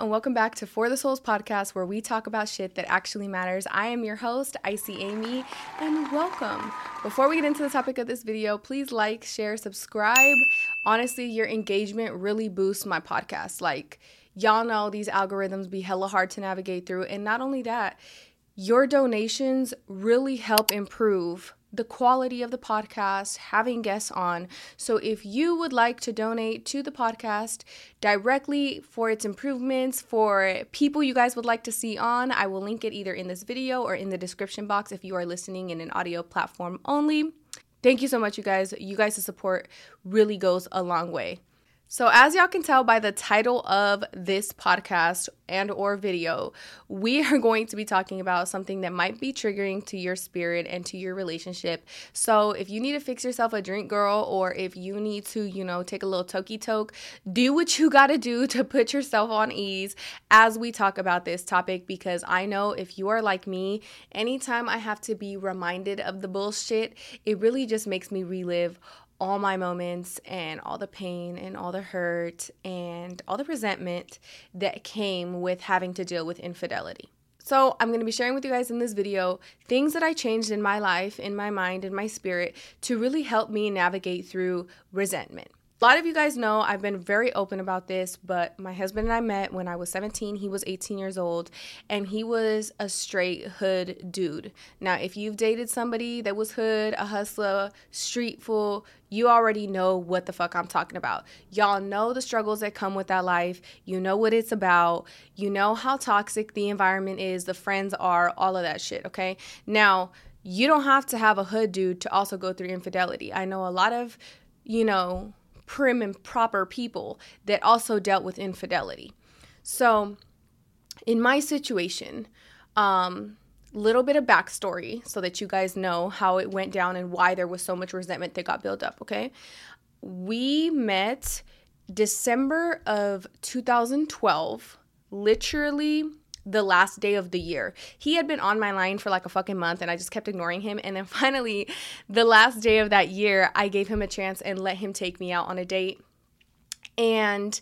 And welcome back to For the Souls podcast, where we talk about shit that actually matters. I am your host, Icy Amy, and welcome. Before we get into the topic of this video, please like, share, subscribe. Honestly, your engagement really boosts my podcast. Like, y'all know these algorithms be hella hard to navigate through. And not only that, your donations really help improve the quality of the podcast, having guests on. So if you would like to donate to the podcast directly for its improvements, for people you guys would like to see on, I will link it either in this video or in the description box if you are listening in an audio platform only. Thank you so much, you guys. You guys' support really goes a long way. So as y'all can tell by the title of this podcast and or video, we are going to be talking about something that might be triggering to your spirit and to your relationship. So if you need to fix yourself a drink girl or if you need to, you know, take a little toky toke, do what you got to do to put yourself on ease as we talk about this topic because I know if you are like me, anytime I have to be reminded of the bullshit, it really just makes me relive all my moments and all the pain and all the hurt and all the resentment that came with having to deal with infidelity. So, I'm going to be sharing with you guys in this video things that I changed in my life, in my mind, in my spirit to really help me navigate through resentment. A lot of you guys know I've been very open about this, but my husband and I met when I was 17. He was 18 years old, and he was a straight hood dude. Now, if you've dated somebody that was hood, a hustler, street fool, you already know what the fuck I'm talking about. Y'all know the struggles that come with that life. You know what it's about. You know how toxic the environment is, the friends are, all of that shit, okay? Now, you don't have to have a hood dude to also go through infidelity. I know a lot of, you know, prim and proper people that also dealt with infidelity. So, in my situation, um, little bit of backstory so that you guys know how it went down and why there was so much resentment that got built up. Okay, we met December of 2012, literally the last day of the year. He had been on my line for like a fucking month and I just kept ignoring him. And then finally, the last day of that year, I gave him a chance and let him take me out on a date. And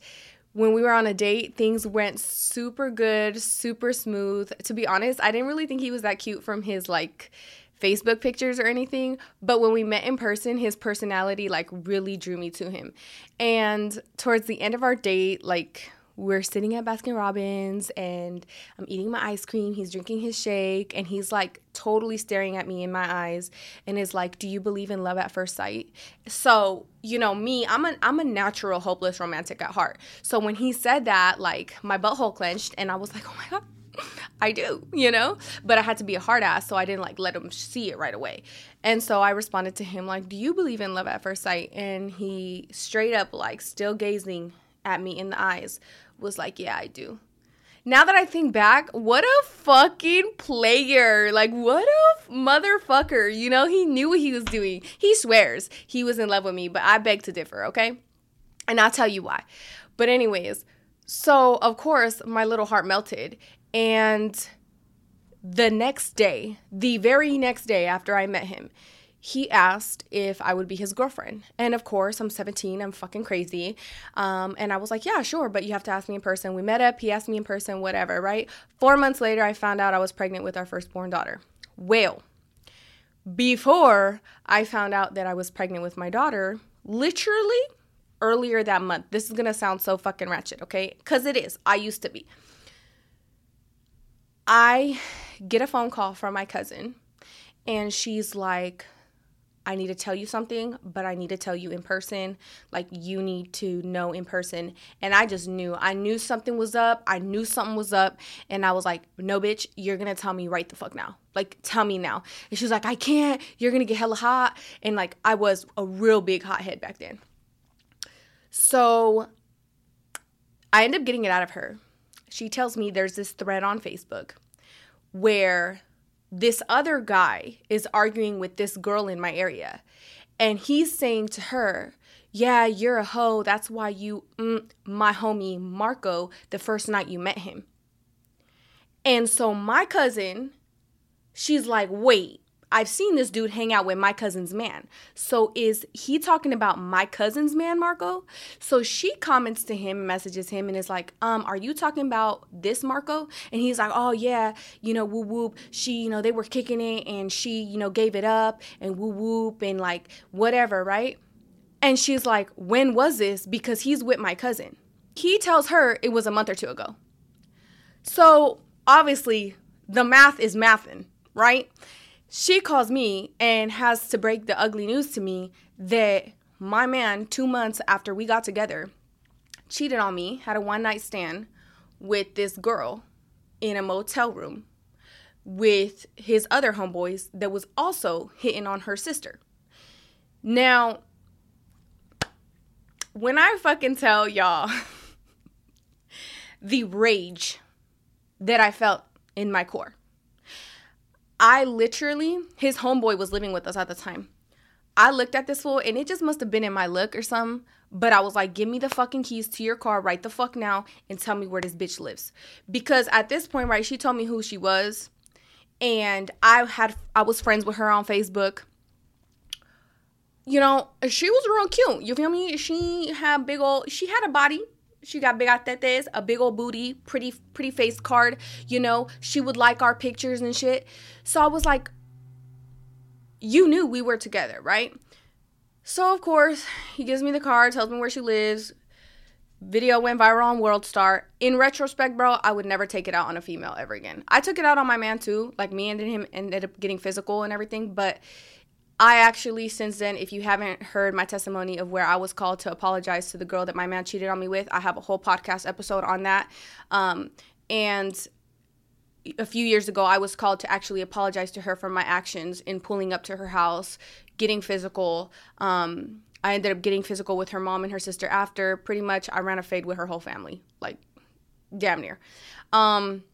when we were on a date, things went super good, super smooth. To be honest, I didn't really think he was that cute from his like Facebook pictures or anything, but when we met in person, his personality like really drew me to him. And towards the end of our date, like we're sitting at Baskin Robbins and I'm eating my ice cream. He's drinking his shake and he's like totally staring at me in my eyes and is like, "Do you believe in love at first sight?" So, you know, me, I'm a I'm a natural hopeless romantic at heart. So when he said that, like my butthole clenched and I was like, "Oh my god, I do, you know? But I had to be a hard ass, so I didn't like let him see it right away. And so I responded to him like, "Do you believe in love at first sight?" And he straight up like still gazing at me in the eyes was like, Yeah, I do. Now that I think back, what a fucking player. Like, what a motherfucker. You know, he knew what he was doing. He swears he was in love with me, but I beg to differ, okay? And I'll tell you why. But, anyways, so of course, my little heart melted. And the next day, the very next day after I met him, he asked if I would be his girlfriend. And of course, I'm 17, I'm fucking crazy. Um, and I was like, yeah, sure, but you have to ask me in person. We met up, he asked me in person, whatever, right? Four months later, I found out I was pregnant with our firstborn daughter. Well, before I found out that I was pregnant with my daughter, literally earlier that month, this is gonna sound so fucking ratchet, okay? Because it is. I used to be. I get a phone call from my cousin, and she's like, I need to tell you something, but I need to tell you in person. Like, you need to know in person. And I just knew. I knew something was up. I knew something was up. And I was like, no, bitch, you're going to tell me right the fuck now. Like, tell me now. And she was like, I can't. You're going to get hella hot. And like, I was a real big hothead back then. So I end up getting it out of her. She tells me there's this thread on Facebook where this other guy is arguing with this girl in my area. And he's saying to her, Yeah, you're a hoe. That's why you, mm, my homie Marco, the first night you met him. And so my cousin, she's like, Wait, I've seen this dude hang out with my cousin's man. So is he talking about my cousin's man, Marco? So she comments to him, messages him, and is like, um, are you talking about this Marco? And he's like, oh yeah, you know, whoop whoop. She, you know, they were kicking it and she, you know, gave it up and whoop whoop and like whatever, right? And she's like, when was this? Because he's with my cousin. He tells her it was a month or two ago. So obviously the math is mathing, right? She calls me and has to break the ugly news to me that my man, two months after we got together, cheated on me, had a one night stand with this girl in a motel room with his other homeboys that was also hitting on her sister. Now, when I fucking tell y'all the rage that I felt in my core, I literally, his homeboy was living with us at the time. I looked at this fool and it just must have been in my look or something. But I was like, give me the fucking keys to your car right the fuck now and tell me where this bitch lives. Because at this point, right, she told me who she was. And I had I was friends with her on Facebook. You know, she was real cute. You feel me? She had big old she had a body she got big tetes, a big old booty, pretty pretty face card. You know, she would like our pictures and shit. So I was like, you knew we were together, right? So of course he gives me the card, tells me where she lives. Video went viral on World Star. In retrospect, bro, I would never take it out on a female ever again. I took it out on my man too. Like me and him ended up getting physical and everything, but I actually, since then, if you haven't heard my testimony of where I was called to apologize to the girl that my man cheated on me with, I have a whole podcast episode on that. Um, and a few years ago, I was called to actually apologize to her for my actions in pulling up to her house, getting physical. Um, I ended up getting physical with her mom and her sister after. Pretty much, I ran a fade with her whole family, like damn near. Um,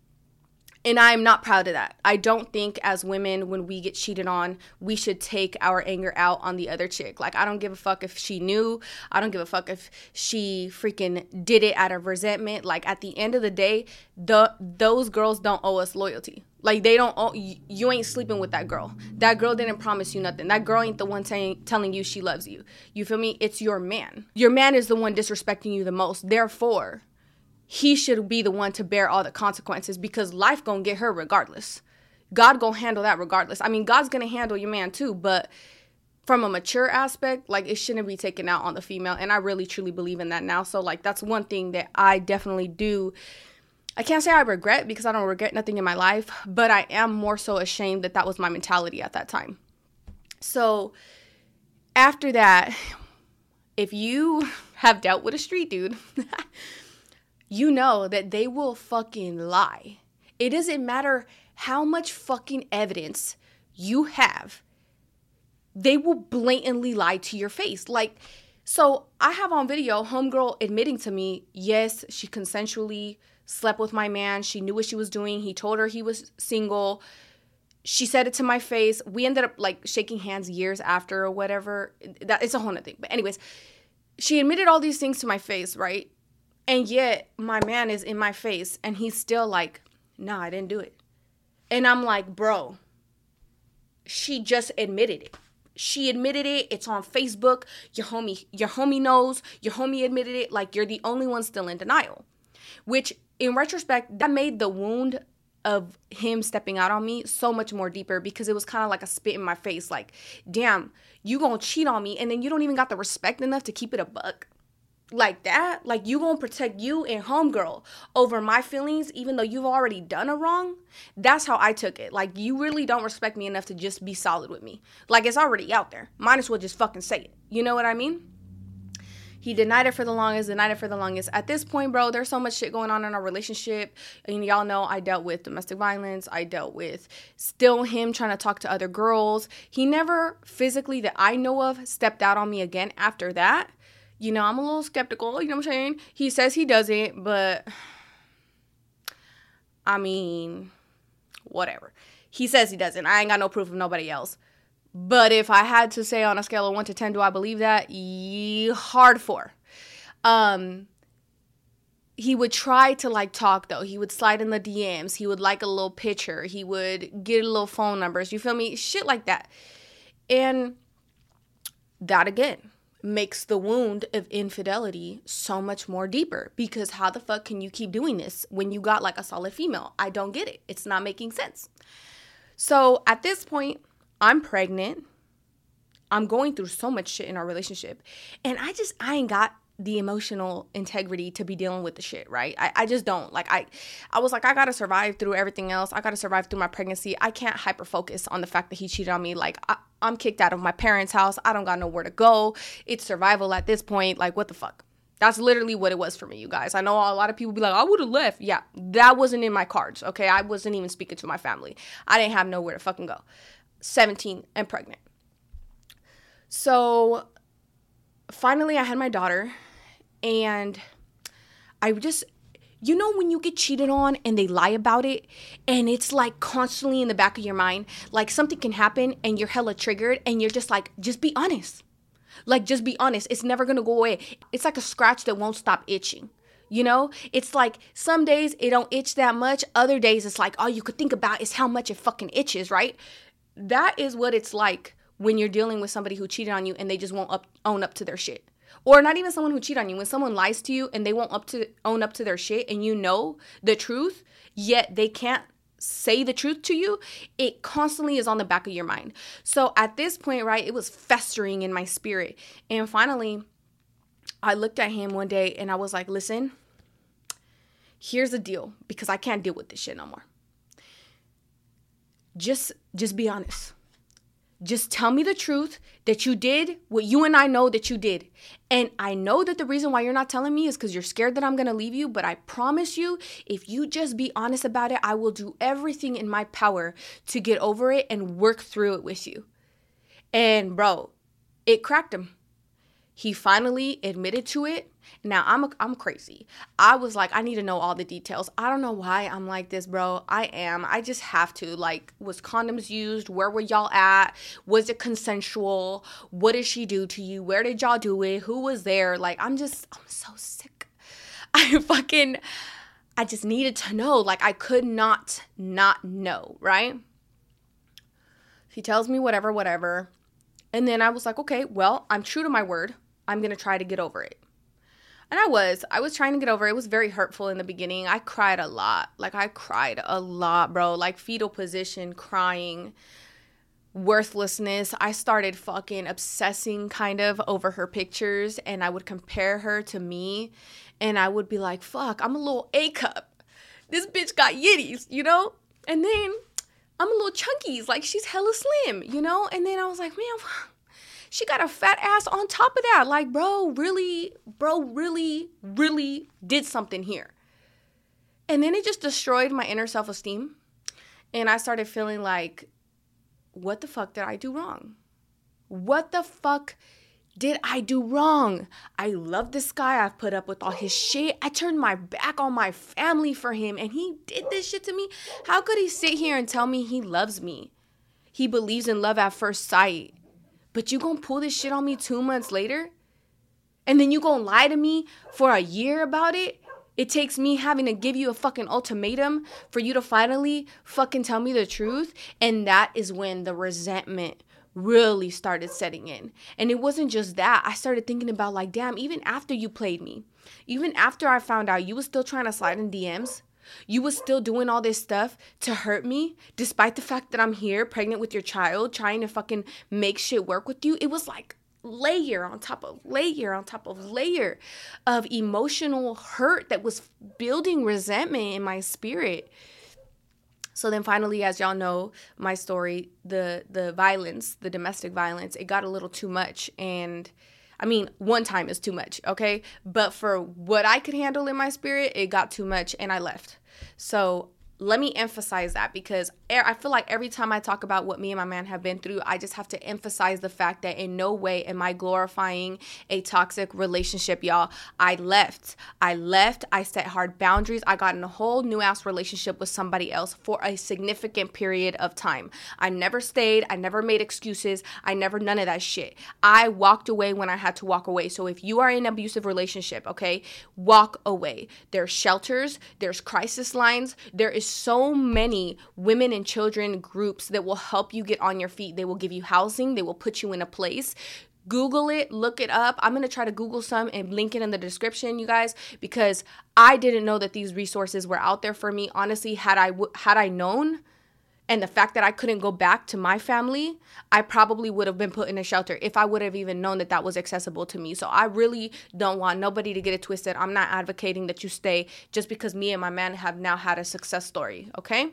and I'm not proud of that. I don't think as women, when we get cheated on, we should take our anger out on the other chick. Like, I don't give a fuck if she knew. I don't give a fuck if she freaking did it out of resentment. Like, at the end of the day, the those girls don't owe us loyalty. Like, they don't owe you. Ain't sleeping with that girl. That girl didn't promise you nothing. That girl ain't the one saying telling you she loves you. You feel me? It's your man. Your man is the one disrespecting you the most. Therefore, he should be the one to bear all the consequences because life gonna get her regardless. God gonna handle that regardless. I mean, God's gonna handle your man too, but from a mature aspect, like it shouldn't be taken out on the female. And I really truly believe in that now. So like that's one thing that I definitely do. I can't say I regret because I don't regret nothing in my life, but I am more so ashamed that that was my mentality at that time. So after that, if you have dealt with a street dude, you know that they will fucking lie. It doesn't matter how much fucking evidence you have, they will blatantly lie to your face. Like, so I have on video homegirl admitting to me, yes, she consensually slept with my man. She knew what she was doing. He told her he was single. She said it to my face. We ended up like shaking hands years after or whatever. That it's a whole other thing. But anyways, she admitted all these things to my face, right? And yet my man is in my face and he's still like, nah, I didn't do it. And I'm like, bro, she just admitted it. She admitted it. It's on Facebook. Your homie, your homie knows. Your homie admitted it. Like you're the only one still in denial. Which in retrospect, that made the wound of him stepping out on me so much more deeper because it was kind of like a spit in my face like damn you gonna cheat on me and then you don't even got the respect enough to keep it a buck like that, like you gonna protect you and homegirl over my feelings, even though you've already done a wrong. That's how I took it. Like you really don't respect me enough to just be solid with me. Like it's already out there. Might as well just fucking say it. You know what I mean? He denied it for the longest, denied it for the longest. At this point, bro, there's so much shit going on in our relationship. And y'all know I dealt with domestic violence. I dealt with still him trying to talk to other girls. He never physically, that I know of, stepped out on me again after that you know, I'm a little skeptical, you know what I'm saying? He says he doesn't, but I mean, whatever. He says he doesn't. I ain't got no proof of nobody else. But if I had to say on a scale of 1 to 10 do I believe that? Ye hard for. Um he would try to like talk though. He would slide in the DMs. He would like a little picture. He would get a little phone numbers. You feel me? Shit like that. And that again makes the wound of infidelity so much more deeper because how the fuck can you keep doing this when you got like a solid female? I don't get it. It's not making sense. So at this point, I'm pregnant. I'm going through so much shit in our relationship. And I just, I ain't got the emotional integrity to be dealing with the shit, right? I, I just don't. Like I I was like, I gotta survive through everything else. I gotta survive through my pregnancy. I can't hyper focus on the fact that he cheated on me. Like I, I'm kicked out of my parents' house. I don't got nowhere to go. It's survival at this point. Like what the fuck? That's literally what it was for me, you guys. I know a lot of people be like, I would have left. Yeah, that wasn't in my cards. Okay. I wasn't even speaking to my family. I didn't have nowhere to fucking go. 17 and pregnant. So finally I had my daughter and I just you know when you get cheated on and they lie about it and it's like constantly in the back of your mind like something can happen and you're hella triggered and you're just like just be honest. Like just be honest. It's never gonna go away. It's like a scratch that won't stop itching you know? It's like some days it don't itch that much. Other days it's like all you could think about is how much it fucking itches right? That is what it's like when you're dealing with somebody who cheated on you and they just won't up, own up to their shit or not even someone who cheat on you. When someone lies to you and they won't up to own up to their shit and you know the truth yet they can't say the truth to you it constantly is on the back of your mind. So at this point right it was festering in my spirit. And finally i looked at him one day and i was like listen here's the deal because i can't deal with this shit no more. Just just be honest just tell me the truth that you did what you and I know that you did. And I know that the reason why you're not telling me is because you're scared that I'm going to leave you. But I promise you, if you just be honest about it, I will do everything in my power to get over it and work through it with you. And bro, it cracked him. He finally admitted to it now I'm a, I'm crazy. I was like I need to know all the details. I don't know why I'm like this, bro. I am. I just have to. Like was condoms used? Where were y'all at? Was it consensual? What did she do to you? Where did y'all do it? Who was there? Like I'm just I'm so sick. I fucking I just needed to know. Like I could not not know, right? He tells me whatever, whatever. And then I was like, okay, well, I'm true to my word. I'm going to try to get over it. And I was. I was trying to get over it. It was very hurtful in the beginning. I cried a lot. Like I cried a lot, bro. Like fetal position, crying, worthlessness. I started fucking obsessing kind of over her pictures and I would compare her to me and I would be like, "Fuck, I'm a little A cup. This bitch got yitties, you know?" And then I'm a little chunky. Like she's hella slim, you know? And then I was like, "Man, she got a fat ass on top of that. Like, bro, really, bro, really, really did something here. And then it just destroyed my inner self esteem. And I started feeling like, what the fuck did I do wrong? What the fuck did I do wrong? I love this guy. I've put up with all his shit. I turned my back on my family for him and he did this shit to me. How could he sit here and tell me he loves me? He believes in love at first sight. But you gonna pull this shit on me two months later? And then you gonna lie to me for a year about it? It takes me having to give you a fucking ultimatum for you to finally fucking tell me the truth. And that is when the resentment really started setting in. And it wasn't just that. I started thinking about, like, damn, even after you played me, even after I found out you was still trying to slide in DMs, you was still doing all this stuff to hurt me, despite the fact that I'm here, pregnant with your child, trying to fucking make shit work with you. It was like layer on top of layer on top of layer of emotional hurt that was building resentment in my spirit. So then finally as y'all know my story, the the violence, the domestic violence, it got a little too much and I mean, one time is too much, okay? But for what I could handle in my spirit, it got too much and I left. So let me emphasize that because I feel like every time I talk about what me and my man have been through, I just have to emphasize the fact that in no way am I glorifying a toxic relationship, y'all. I left. I left. I set hard boundaries. I got in a whole new ass relationship with somebody else for a significant period of time. I never stayed. I never made excuses. I never none of that shit. I walked away when I had to walk away. So if you are in an abusive relationship, okay, walk away. There's shelters, there's crisis lines, there is so many women and children groups that will help you get on your feet. They will give you housing, they will put you in a place. Google it, look it up. I'm going to try to Google some and link it in the description, you guys, because I didn't know that these resources were out there for me. Honestly, had I w- had I known, and the fact that I couldn't go back to my family, I probably would have been put in a shelter if I would have even known that that was accessible to me. So I really don't want nobody to get it twisted. I'm not advocating that you stay just because me and my man have now had a success story, okay?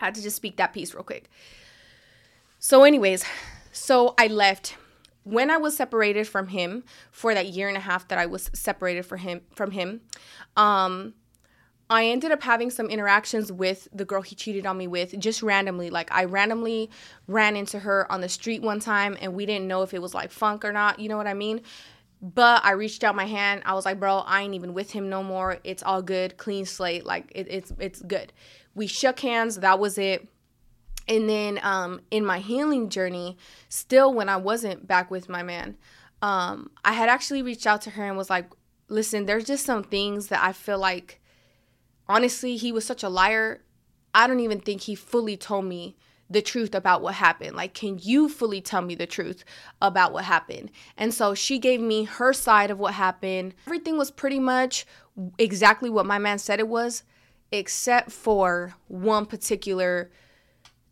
I had to just speak that piece real quick. So, anyways, so I left when I was separated from him for that year and a half that I was separated for him from him. Um, I ended up having some interactions with the girl he cheated on me with just randomly. Like, I randomly ran into her on the street one time and we didn't know if it was like funk or not. You know what I mean? But I reached out my hand. I was like, bro, I ain't even with him no more. It's all good, clean slate. Like, it, it's it's good. We shook hands. That was it. And then um, in my healing journey, still when I wasn't back with my man, um, I had actually reached out to her and was like, listen, there's just some things that I feel like honestly, he was such a liar. I don't even think he fully told me the truth about what happened. Like, can you fully tell me the truth about what happened? And so she gave me her side of what happened. Everything was pretty much exactly what my man said it was, except for one particular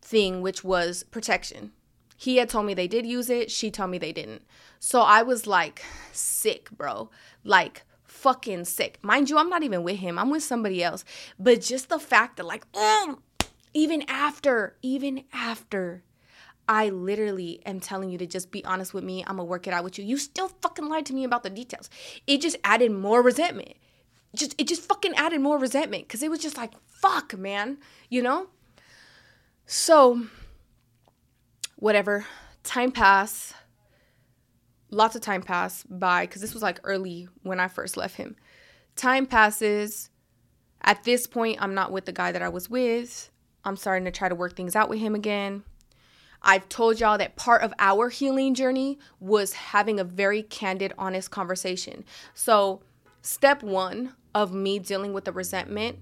thing, which was protection. He had told me they did use it, she told me they didn't. So I was like, sick, bro. Like, fucking sick. Mind you, I'm not even with him. I'm with somebody else. But just the fact that like, oh, even after, even after I literally am telling you to just be honest with me. I'm gonna work it out with you. You still fucking lied to me about the details. It just added more resentment. Just it just fucking added more resentment because it was just like fuck, man. You know. So, whatever. Time pass lots of time pass by because this was like early when I first left him. Time passes. At this point, I'm not with the guy that I was with. I'm starting to try to work things out with him again. I've told y'all that part of our healing journey was having a very candid, honest conversation. So, step one of me dealing with the resentment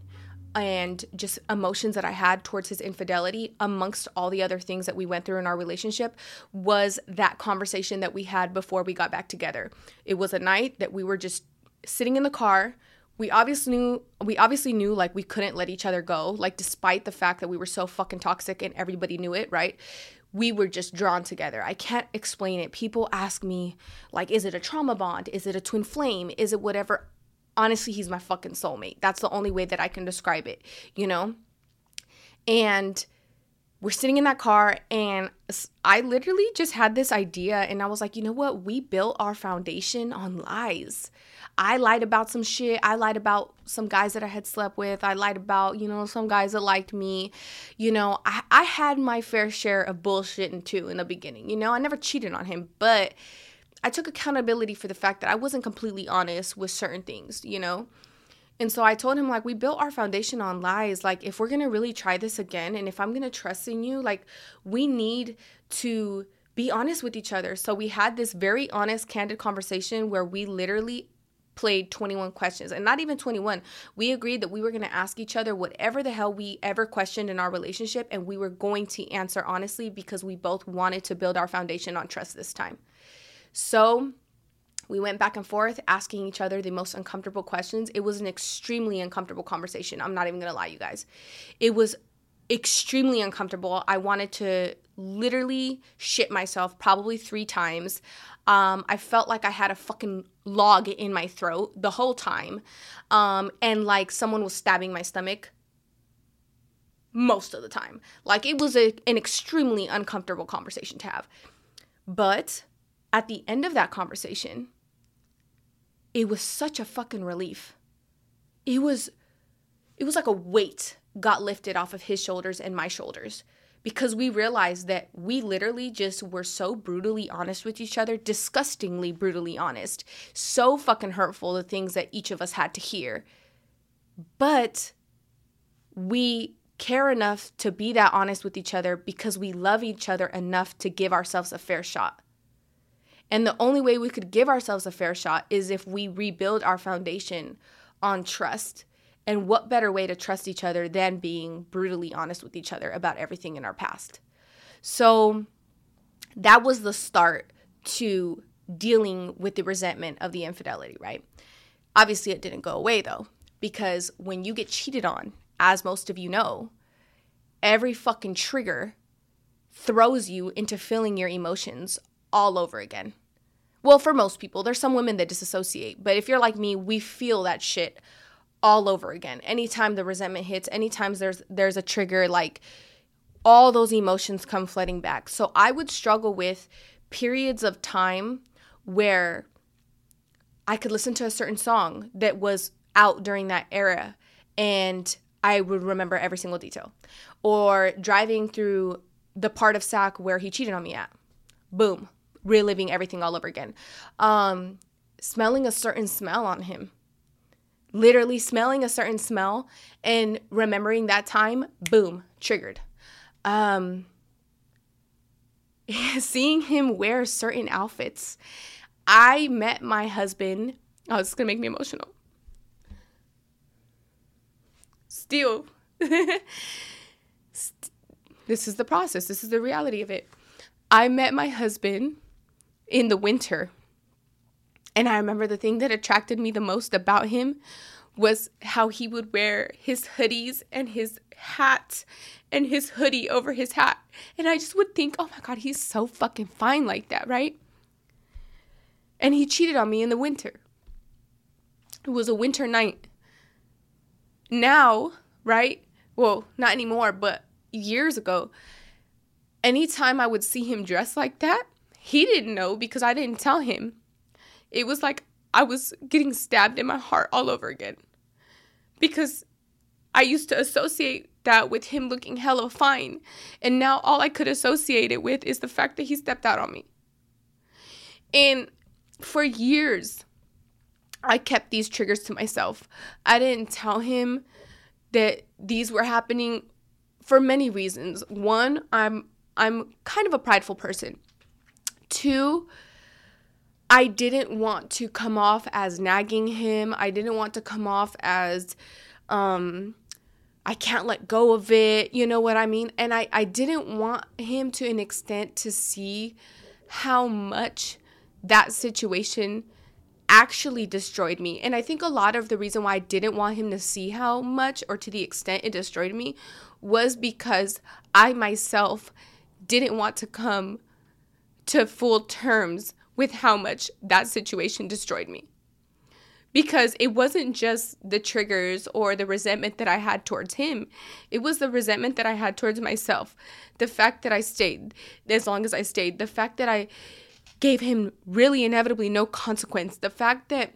and just emotions that I had towards his infidelity, amongst all the other things that we went through in our relationship, was that conversation that we had before we got back together. It was a night that we were just sitting in the car. We obviously knew we obviously knew like we couldn't let each other go, like despite the fact that we were so fucking toxic and everybody knew it, right? we were just drawn together. I can't explain it. People ask me, like, is it a trauma bond? Is it a twin flame? Is it whatever? Honestly, he's my fucking soulmate. That's the only way that I can describe it, you know? And we're sitting in that car, and I literally just had this idea, and I was like, you know what? We built our foundation on lies. I lied about some shit. I lied about some guys that I had slept with. I lied about, you know, some guys that liked me. You know, I, I had my fair share of bullshitting too in the beginning. You know, I never cheated on him, but I took accountability for the fact that I wasn't completely honest with certain things, you know? And so I told him, like, we built our foundation on lies. Like, if we're gonna really try this again, and if I'm gonna trust in you, like, we need to be honest with each other. So we had this very honest, candid conversation where we literally played 21 questions and not even 21. We agreed that we were going to ask each other whatever the hell we ever questioned in our relationship and we were going to answer honestly because we both wanted to build our foundation on trust this time. So we went back and forth asking each other the most uncomfortable questions. It was an extremely uncomfortable conversation. I'm not even gonna lie, you guys. It was extremely uncomfortable. I wanted to literally shit myself probably three times. Um, I felt like I had a fucking log in my throat the whole time. Um, and like someone was stabbing my stomach most of the time. Like it was a, an extremely uncomfortable conversation to have. But at the end of that conversation, it was such a fucking relief. It was it was like a weight got lifted off of his shoulders and my shoulders because we realized that we literally just were so brutally honest with each other, disgustingly brutally honest, so fucking hurtful the things that each of us had to hear. But we care enough to be that honest with each other because we love each other enough to give ourselves a fair shot. And the only way we could give ourselves a fair shot is if we rebuild our foundation on trust and what better way to trust each other than being brutally honest with each other about everything in our past? So that was the start to dealing with the resentment of the infidelity, right? Obviously, it didn't go away though, because when you get cheated on, as most of you know, every fucking trigger throws you into feeling your emotions all over again. Well, for most people, there's some women that disassociate, but if you're like me, we feel that shit all over again. Anytime the resentment hits, anytime there's there's a trigger like all those emotions come flooding back. So I would struggle with periods of time where I could listen to a certain song that was out during that era and I would remember every single detail. Or driving through the part of Sac where he cheated on me at. Boom. Reliving everything all over again. Um, smelling a certain smell on him literally smelling a certain smell and remembering that time, boom, triggered. Um, seeing him wear certain outfits. I met my husband. Oh, it's gonna make me emotional. Still, this is the process. This is the reality of it. I met my husband in the winter and I remember the thing that attracted me the most about him was how he would wear his hoodies and his hat and his hoodie over his hat. And I just would think, oh my God, he's so fucking fine like that, right? And he cheated on me in the winter. It was a winter night. Now, right? Well, not anymore, but years ago, anytime I would see him dressed like that, he didn't know because I didn't tell him it was like I was getting stabbed in my heart all over again. Because I used to associate that with him looking hella fine. And now all I could associate it with is the fact that he stepped out on me. And for years, I kept these triggers to myself. I didn't tell him that these were happening for many reasons. One, I'm I'm kind of a prideful person. Two, I didn't want to come off as nagging him. I didn't want to come off as um I can't let go of it, you know what I mean? And I I didn't want him to an extent to see how much that situation actually destroyed me. And I think a lot of the reason why I didn't want him to see how much or to the extent it destroyed me was because I myself didn't want to come to full terms with how much that situation destroyed me. Because it wasn't just the triggers or the resentment that I had towards him, it was the resentment that I had towards myself. The fact that I stayed as long as I stayed, the fact that I gave him really inevitably no consequence, the fact that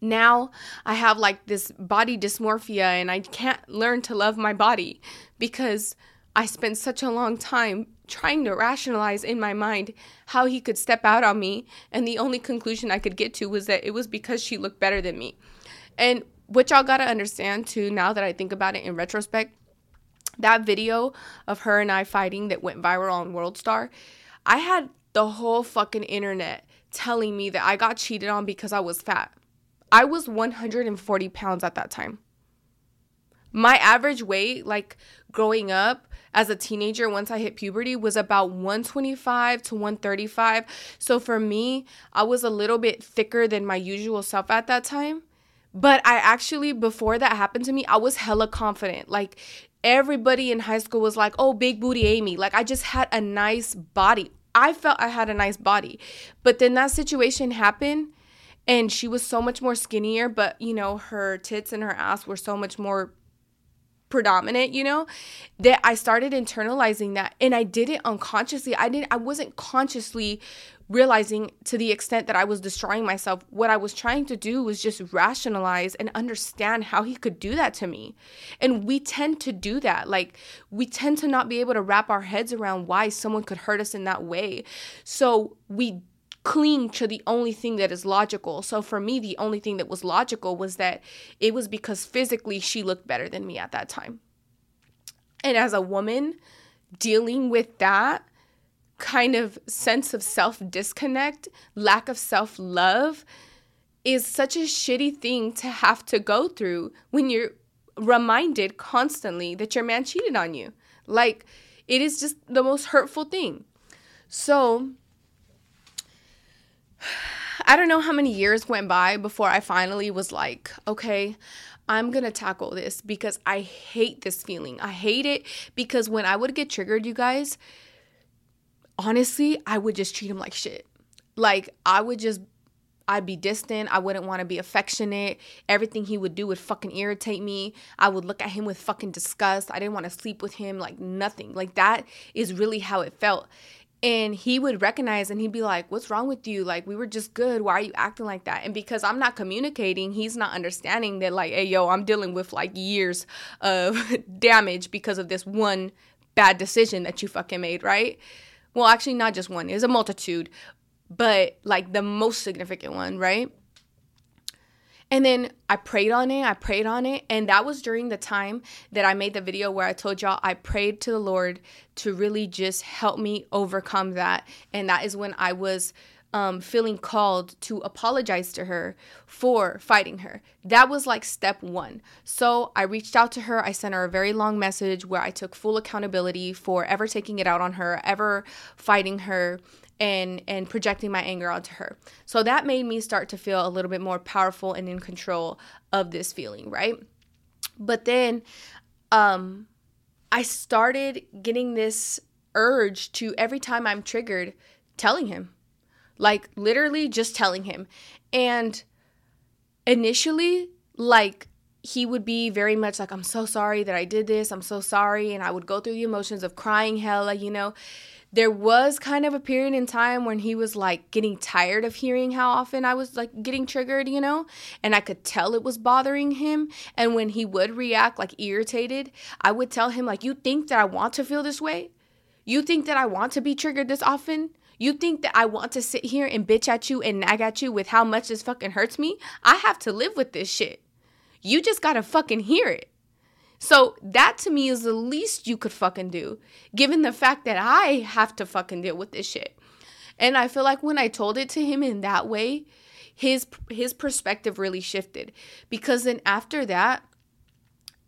now I have like this body dysmorphia and I can't learn to love my body because I spent such a long time trying to rationalize in my mind how he could step out on me. And the only conclusion I could get to was that it was because she looked better than me. And what y'all gotta understand too, now that I think about it in retrospect, that video of her and I fighting that went viral on World Star, I had the whole fucking internet telling me that I got cheated on because I was fat. I was 140 pounds at that time. My average weight, like growing up, as a teenager once I hit puberty was about 125 to 135. So for me, I was a little bit thicker than my usual self at that time. But I actually, before that happened to me, I was hella confident. Like everybody in high school was like, oh, big booty Amy. Like I just had a nice body. I felt I had a nice body. But then that situation happened and she was so much more skinnier, but you know, her tits and her ass were so much more predominant, you know, that I started internalizing that and I did it unconsciously. I didn't I wasn't consciously realizing to the extent that I was destroying myself, what I was trying to do was just rationalize and understand how he could do that to me. And we tend to do that. Like, we tend to not be able to wrap our heads around why someone could hurt us in that way. So we cling to the only thing that is logical. So for me, the only thing that was logical was that it was because physically she looked better than me at that time. And as a woman dealing with that, kind of sense of self disconnect, lack of self love, is such a shitty thing to have to go through when you're reminded constantly that your man cheated on you. Like, it is just the most hurtful thing. So, I don't know how many years went by before I finally was like, okay, I'm going to tackle this because I hate this feeling. I hate it because when I would get triggered, you guys, honestly, I would just treat him like shit. Like, I would just, I'd be distant. I wouldn't want to be affectionate. Everything he would do would fucking irritate me. I would look at him with fucking disgust. I didn't want to sleep with him, like nothing. Like, that is really how it felt. And he would recognize and he'd be like, What's wrong with you? Like, we were just good. Why are you acting like that? And because I'm not communicating, he's not understanding that, like, hey, yo, I'm dealing with like years of damage because of this one bad decision that you fucking made, right? Well, actually, not just one, there's a multitude, but like the most significant one, right? And then I prayed on it, I prayed on it. And that was during the time that I made the video where I told y'all I prayed to the Lord to really just help me overcome that. And that is when I was um, feeling called to apologize to her for fighting her. That was like step one. So I reached out to her. I sent her a very long message where I took full accountability for ever taking it out on her, ever fighting her and and projecting my anger onto her. So that made me start to feel a little bit more powerful and in control of this feeling, right? But then um I started getting this urge to every time I'm triggered telling him like literally just telling him. And initially, like he would be very much like, I'm so sorry that I did this. I'm so sorry. And I would go through the emotions of crying hella, you know. There was kind of a period in time when he was like getting tired of hearing how often I was like getting triggered, you know, and I could tell it was bothering him. And when he would react like irritated, I would tell him, like, you think that I want to feel this way? You think that I want to be triggered this often? You think that I want to sit here and bitch at you and nag at you with how much this fucking hurts me? I have to live with this shit. You just gotta fucking hear it. So that to me is the least you could fucking do, given the fact that I have to fucking deal with this shit. And I feel like when I told it to him in that way, his his perspective really shifted because then after that,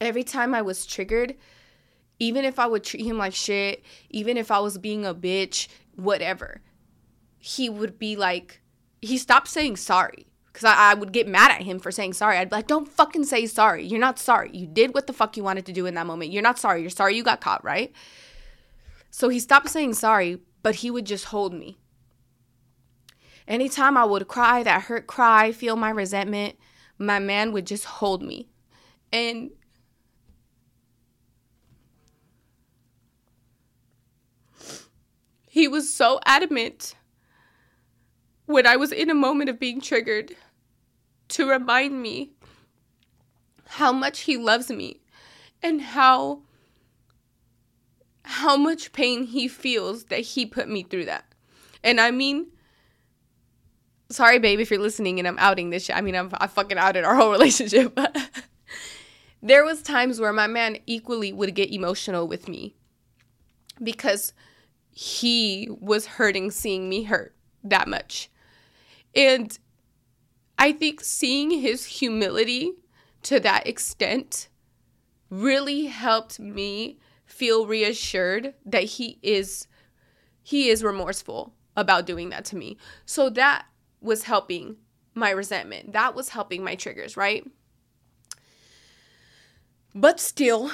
every time I was triggered, even if I would treat him like shit, even if I was being a bitch, whatever, he would be like, he stopped saying sorry. Because I, I would get mad at him for saying sorry. I'd be like, don't fucking say sorry. You're not sorry. You did what the fuck you wanted to do in that moment. You're not sorry. You're sorry you got caught, right? So he stopped saying sorry, but he would just hold me. Anytime I would cry, that hurt cry, feel my resentment, my man would just hold me. And He was so adamant when I was in a moment of being triggered to remind me how much he loves me and how how much pain he feels that he put me through that. And I mean sorry babe if you're listening and I'm outing this shit. I mean I'm I fucking outed our whole relationship. there was times where my man equally would get emotional with me because he was hurting seeing me hurt that much. And I think seeing his humility to that extent really helped me feel reassured that he is he is remorseful about doing that to me. So that was helping my resentment. That was helping my triggers, right? But still,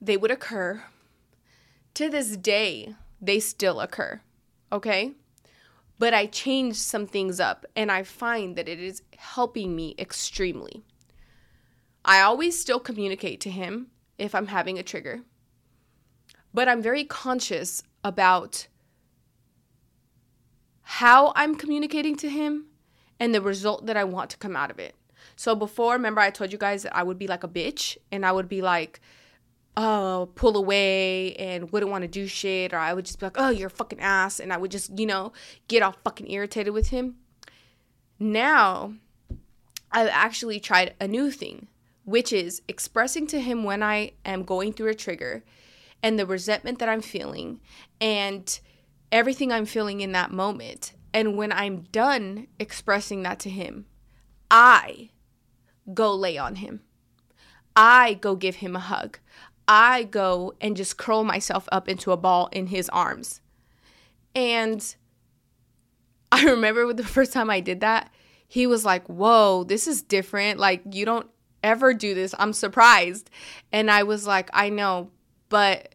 they would occur. To this day, they still occur. Okay? But I changed some things up and I find that it is helping me extremely. I always still communicate to him if I'm having a trigger, but I'm very conscious about how I'm communicating to him and the result that I want to come out of it. So before, remember I told you guys that I would be like a bitch and I would be like, oh, pull away and wouldn't want to do shit, or I would just be like, oh, you're a fucking ass, and I would just, you know, get all fucking irritated with him. Now, I've actually tried a new thing, which is expressing to him when I am going through a trigger and the resentment that I'm feeling and everything I'm feeling in that moment. And when I'm done expressing that to him, I go lay on him. I go give him a hug. I go and just curl myself up into a ball in his arms. And I remember the first time I did that, he was like, Whoa, this is different. Like, you don't ever do this. I'm surprised. And I was like, I know, but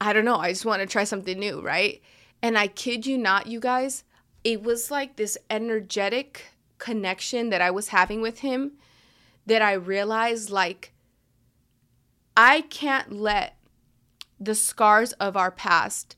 I don't know. I just want to try something new, right? And I kid you not, you guys, it was like this energetic connection that I was having with him that I realized like I can't let the scars of our past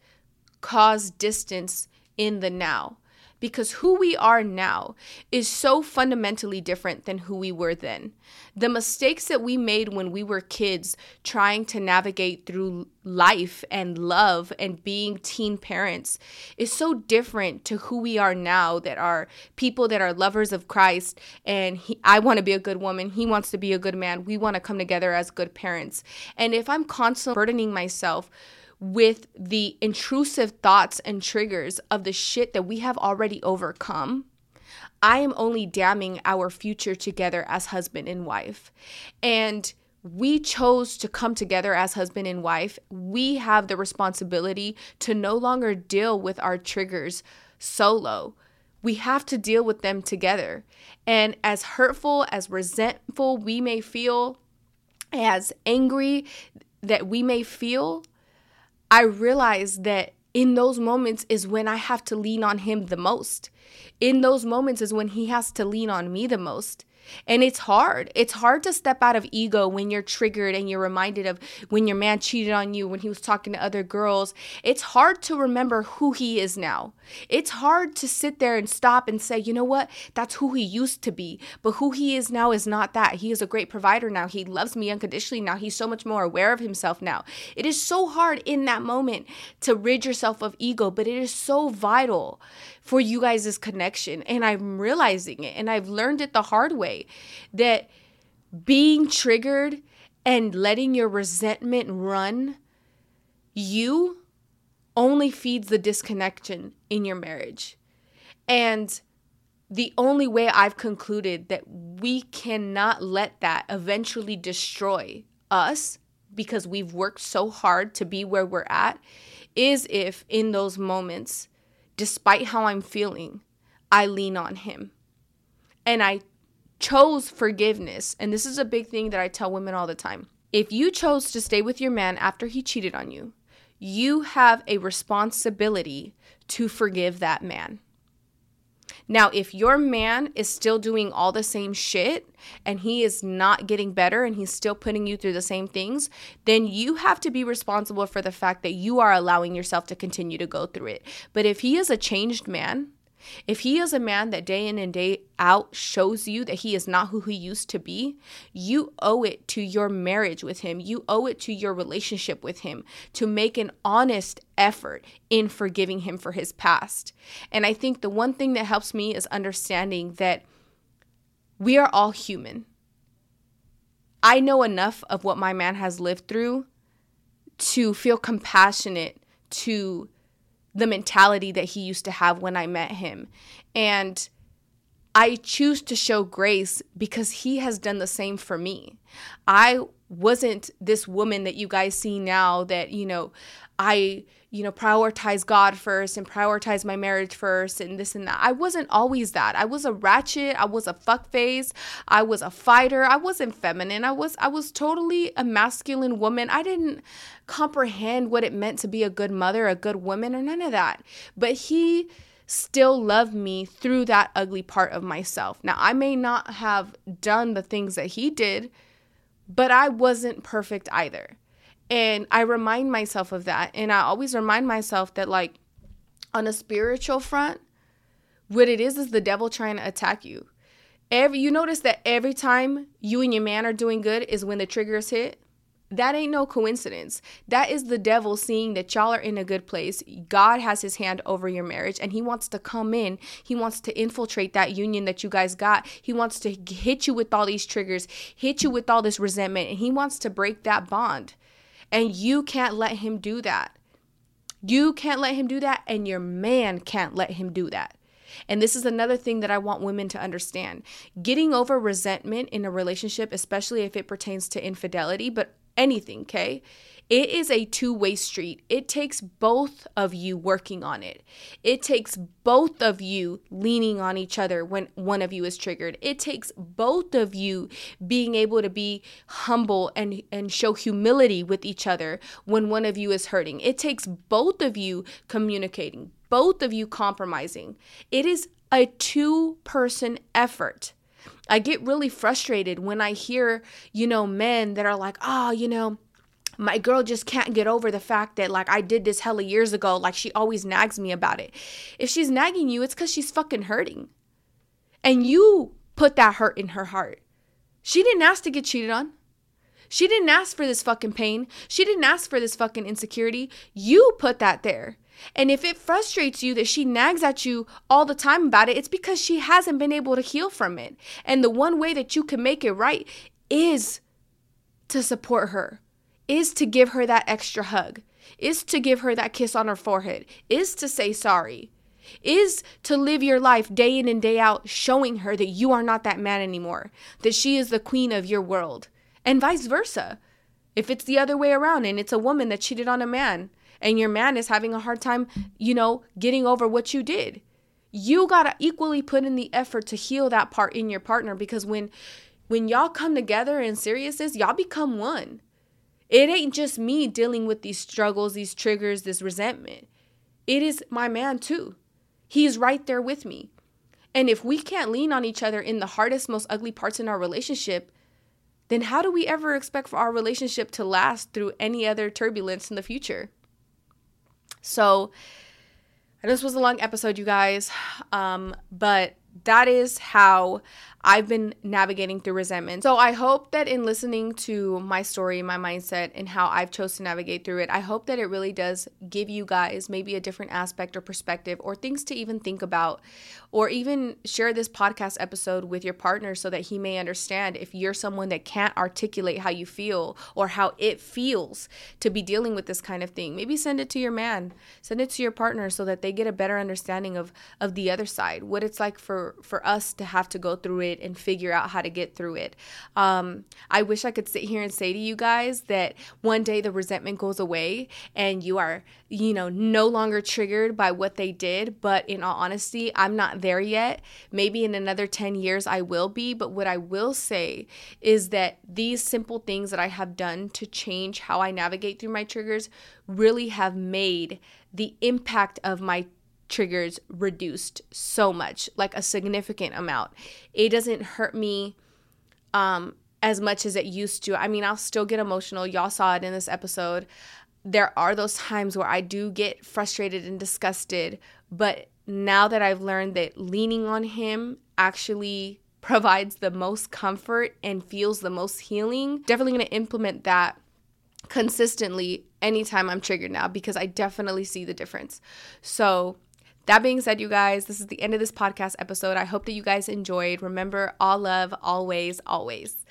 cause distance in the now because who we are now is so fundamentally different than who we were then. The mistakes that we made when we were kids trying to navigate through life and love and being teen parents is so different to who we are now that are people that are lovers of Christ and he, I want to be a good woman, he wants to be a good man. We want to come together as good parents. And if I'm constantly burdening myself with the intrusive thoughts and triggers of the shit that we have already overcome, I am only damning our future together as husband and wife. And we chose to come together as husband and wife. We have the responsibility to no longer deal with our triggers solo. We have to deal with them together. And as hurtful, as resentful we may feel, as angry that we may feel, I realize that in those moments is when I have to lean on him the most. In those moments is when he has to lean on me the most. And it's hard. It's hard to step out of ego when you're triggered and you're reminded of when your man cheated on you, when he was talking to other girls. It's hard to remember who he is now. It's hard to sit there and stop and say, you know what? That's who he used to be. But who he is now is not that. He is a great provider now. He loves me unconditionally now. He's so much more aware of himself now. It is so hard in that moment to rid yourself of ego, but it is so vital for you guys' connection. And I'm realizing it and I've learned it the hard way that being triggered and letting your resentment run you only feeds the disconnection in your marriage. And the only way I've concluded that we cannot let that eventually destroy us because we've worked so hard to be where we're at is if in those moments despite how I'm feeling, I lean on Him. And I chose forgiveness. And this is a big thing that I tell women all the time. If you chose to stay with your man after he cheated on you, you have a responsibility to forgive that man. Now, if your man is still doing all the same shit and he is not getting better and he's still putting you through the same things, then you have to be responsible for the fact that you are allowing yourself to continue to go through it. But if he is a changed man, if he is a man that day in and day out shows you that he is not who he used to be, you owe it to your marriage with him. You owe it to your relationship with him to make an honest effort in forgiving him for his past. And I think the one thing that helps me is understanding that we are all human. I know enough of what my man has lived through to feel compassionate to the mentality that he used to have when I met him. And I choose to show grace because he has done the same for me. I wasn't this woman that you guys see now that, you know, I, you know, prioritize God first and prioritize my marriage first and this and that. I wasn't always that. I was a ratchet, I was a fuck face, I was a fighter, I wasn't feminine. I was I was totally a masculine woman. I didn't comprehend what it meant to be a good mother, a good woman, or none of that. But he still loved me through that ugly part of myself. Now, I may not have done the things that he did, but I wasn't perfect either. And I remind myself of that. And I always remind myself that, like, on a spiritual front, what it is is the devil trying to attack you. Every you notice that every time you and your man are doing good is when the triggers hit. That ain't no coincidence. That is the devil seeing that y'all are in a good place. God has his hand over your marriage and he wants to come in. He wants to infiltrate that union that you guys got. He wants to hit you with all these triggers, hit you with all this resentment, and he wants to break that bond. And you can't let him do that. You can't let him do that, and your man can't let him do that. And this is another thing that I want women to understand. Getting over resentment in a relationship, especially if it pertains to infidelity, but anything, okay? It is a two way street. It takes both of you working on it. It takes both of you leaning on each other when one of you is triggered. It takes both of you being able to be humble and, and show humility with each other when one of you is hurting. It takes both of you communicating, both of you compromising. It is a two person effort. I get really frustrated when I hear, you know, men that are like, oh, you know, my girl just can't get over the fact that like I did this hella years ago. Like she always nags me about it. If she's nagging you, it's because she's fucking hurting. And you put that hurt in her heart. She didn't ask to get cheated on. She didn't ask for this fucking pain. She didn't ask for this fucking insecurity. You put that there. And if it frustrates you that she nags at you all the time about it, it's because she hasn't been able to heal from it. And the one way that you can make it right is to support her, is to give her that extra hug, is to give her that kiss on her forehead, is to say sorry, is to live your life day in and day out showing her that you are not that man anymore, that she is the queen of your world, and vice versa. If it's the other way around and it's a woman that cheated on a man, and your man is having a hard time, you know, getting over what you did. You got to equally put in the effort to heal that part in your partner because when when y'all come together in seriousness, y'all become one. It ain't just me dealing with these struggles, these triggers, this resentment. It is my man too. He's right there with me. And if we can't lean on each other in the hardest, most ugly parts in our relationship, then how do we ever expect for our relationship to last through any other turbulence in the future? So, I know this was a long episode, you guys, um, but that is how I've been navigating through resentment. So I hope that in listening to my story, my mindset, and how I've chose to navigate through it, I hope that it really does give you guys maybe a different aspect or perspective or things to even think about, or even share this podcast episode with your partner so that he may understand if you're someone that can't articulate how you feel or how it feels to be dealing with this kind of thing. Maybe send it to your man, send it to your partner so that they get a better understanding of of the other side, what it's like for for us to have to go through it it and figure out how to get through it. Um, I wish I could sit here and say to you guys that one day the resentment goes away and you are, you know, no longer triggered by what they did. But in all honesty, I'm not there yet. Maybe in another 10 years I will be. But what I will say is that these simple things that I have done to change how I navigate through my triggers really have made the impact of my triggers reduced so much, like a significant amount. It doesn't hurt me um, as much as it used to. I mean, I'll still get emotional. Y'all saw it in this episode. There are those times where I do get frustrated and disgusted, but now that I've learned that leaning on Him actually provides the most comfort and feels the most healing, definitely going to implement that consistently anytime I'm triggered now because I definitely see the difference. So, that being said, you guys, this is the end of this podcast episode. I hope that you guys enjoyed. Remember, all love, always, always.